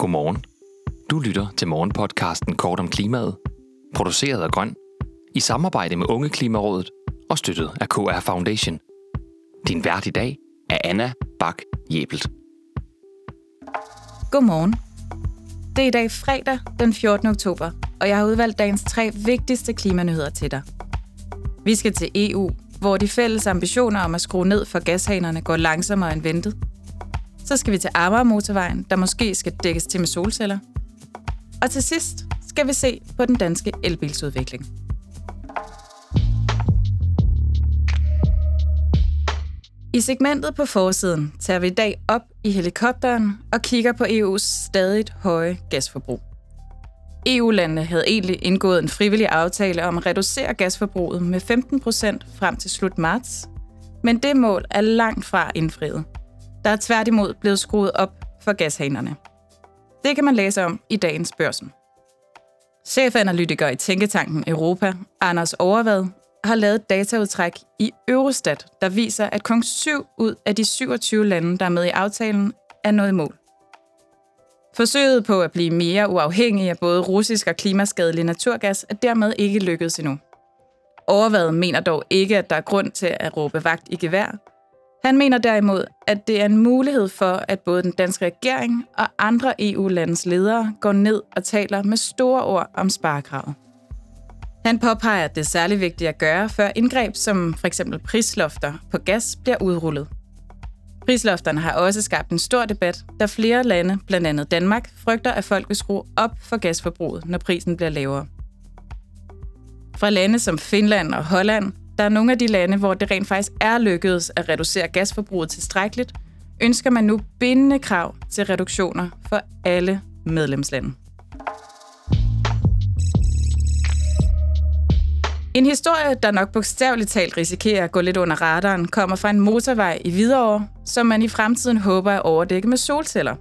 Godmorgen. Du lytter til morgenpodcasten Kort om klimaet, produceret af Grøn, i samarbejde med Unge Klimarådet og støttet af KR Foundation. Din vært i dag er Anna Bak Jebelt. Godmorgen. Det er i dag fredag den 14. oktober, og jeg har udvalgt dagens tre vigtigste klimanyheder til dig. Vi skal til EU, hvor de fælles ambitioner om at skrue ned for gashanerne går langsommere end ventet. Så skal vi til Amager motorvejen, der måske skal dækkes til med solceller. Og til sidst skal vi se på den danske elbilsudvikling. I segmentet på forsiden tager vi i dag op i helikopteren og kigger på EU's stadig høje gasforbrug. EU-landene havde egentlig indgået en frivillig aftale om at reducere gasforbruget med 15% frem til slut marts, men det mål er langt fra indfriet. Der er tværtimod blevet skruet op for gashanerne. Det kan man læse om i dagens børsen. Chefanalytiker i Tænketanken Europa, Anders Overvad, har lavet et dataudtræk i Eurostat, der viser, at kun 7 ud af de 27 lande, der er med i aftalen, er nået i mål. Forsøget på at blive mere uafhængig af både russisk og klimaskadelig naturgas er dermed ikke lykkedes endnu. Overvad mener dog ikke, at der er grund til at råbe vagt i gevær. Han mener derimod, at det er en mulighed for, at både den danske regering og andre EU-landes ledere går ned og taler med store ord om sparekravet. Han påpeger, at det er særlig vigtigt at gøre, før indgreb som f.eks. prislofter på gas bliver udrullet. Prislofterne har også skabt en stor debat, da flere lande, blandt andet Danmark, frygter, at folk vil skrue op for gasforbruget, når prisen bliver lavere. Fra lande som Finland og Holland, der er nogle af de lande, hvor det rent faktisk er lykkedes at reducere gasforbruget tilstrækkeligt, ønsker man nu bindende krav til reduktioner for alle medlemslande. En historie, der nok bogstaveligt talt risikerer at gå lidt under radaren, kommer fra en motorvej i Hvidovre, som man i fremtiden håber at overdække med solceller.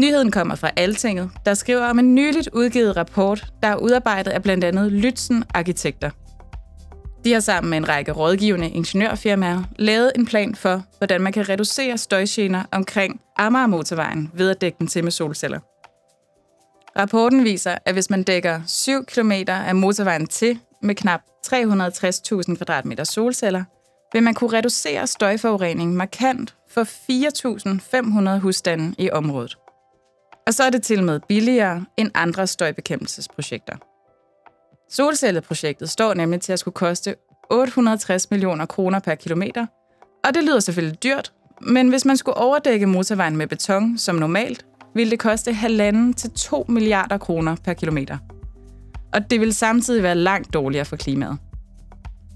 Nyheden kommer fra Altinget, der skriver om en nyligt udgivet rapport, der er udarbejdet af blandt andet Lytzen Arkitekter. De har sammen med en række rådgivende ingeniørfirmaer lavet en plan for, hvordan man kan reducere støjgener omkring Amager Motorvejen ved at dække den til med solceller. Rapporten viser, at hvis man dækker 7 km af motorvejen til med knap 360.000 kvadratmeter solceller, vil man kunne reducere støjforureningen markant for 4.500 husstande i området. Og så er det til med billigere end andre støjbekæmpelsesprojekter. Solcelleprojektet står nemlig til at skulle koste 860 millioner kroner per kilometer, og det lyder selvfølgelig dyrt, men hvis man skulle overdække motorvejen med beton som normalt, ville det koste halvanden til 2 milliarder kroner per kilometer. Og det vil samtidig være langt dårligere for klimaet.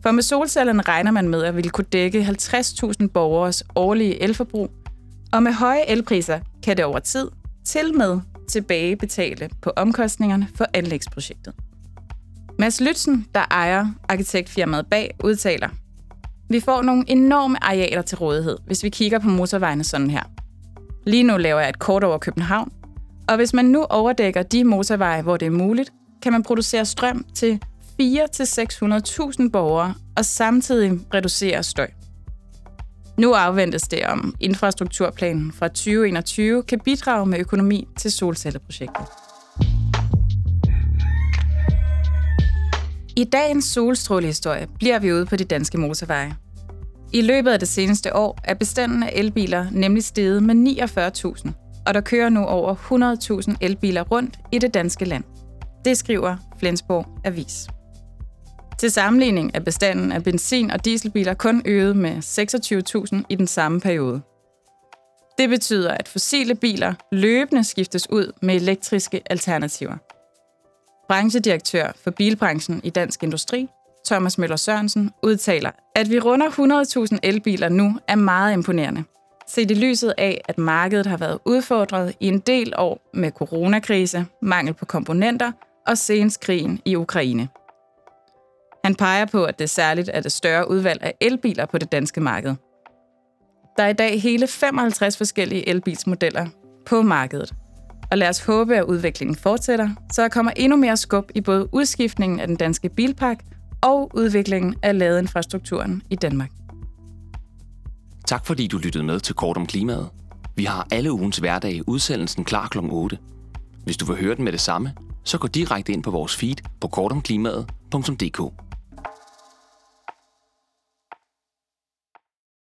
For med solcellerne regner man med at ville kunne dække 50.000 borgers årlige elforbrug, og med høje elpriser kan det over tid til med tilbagebetale på omkostningerne for anlægsprojektet. Mads Lytzen, der ejer arkitektfirmaet bag, udtaler, vi får nogle enorme arealer til rådighed, hvis vi kigger på motorvejene sådan her. Lige nu laver jeg et kort over København, og hvis man nu overdækker de motorveje, hvor det er muligt, kan man producere strøm til 4-600.000 borgere og samtidig reducere støj. Nu afventes det om infrastrukturplanen fra 2021 kan bidrage med økonomi til solcelleprojektet. I dagens solstrålehistorie bliver vi ude på de danske motorveje. I løbet af det seneste år er bestanden af elbiler nemlig steget med 49.000, og der kører nu over 100.000 elbiler rundt i det danske land. Det skriver Flensborg Avis. Til sammenligning er bestanden af benzin- og dieselbiler kun øget med 26.000 i den samme periode. Det betyder, at fossile biler løbende skiftes ud med elektriske alternativer. Branchedirektør for bilbranchen i Dansk Industri, Thomas Møller Sørensen, udtaler, at vi runder 100.000 elbiler nu er meget imponerende. Set i lyset af, at markedet har været udfordret i en del år med coronakrise, mangel på komponenter og senest krigen i Ukraine. Han peger på, at det særligt er det større udvalg af elbiler på det danske marked. Der er i dag hele 55 forskellige elbilsmodeller på markedet. Og lad os håbe, at udviklingen fortsætter, så der kommer endnu mere skub i både udskiftningen af den danske bilpark og udviklingen af ladeinfrastrukturen i Danmark. Tak fordi du lyttede med til Kort om klimaet. Vi har alle ugens hverdage udsendelsen klar kl. 8. Hvis du vil høre den med det samme, så gå direkte ind på vores feed på kortomklimaet.dk.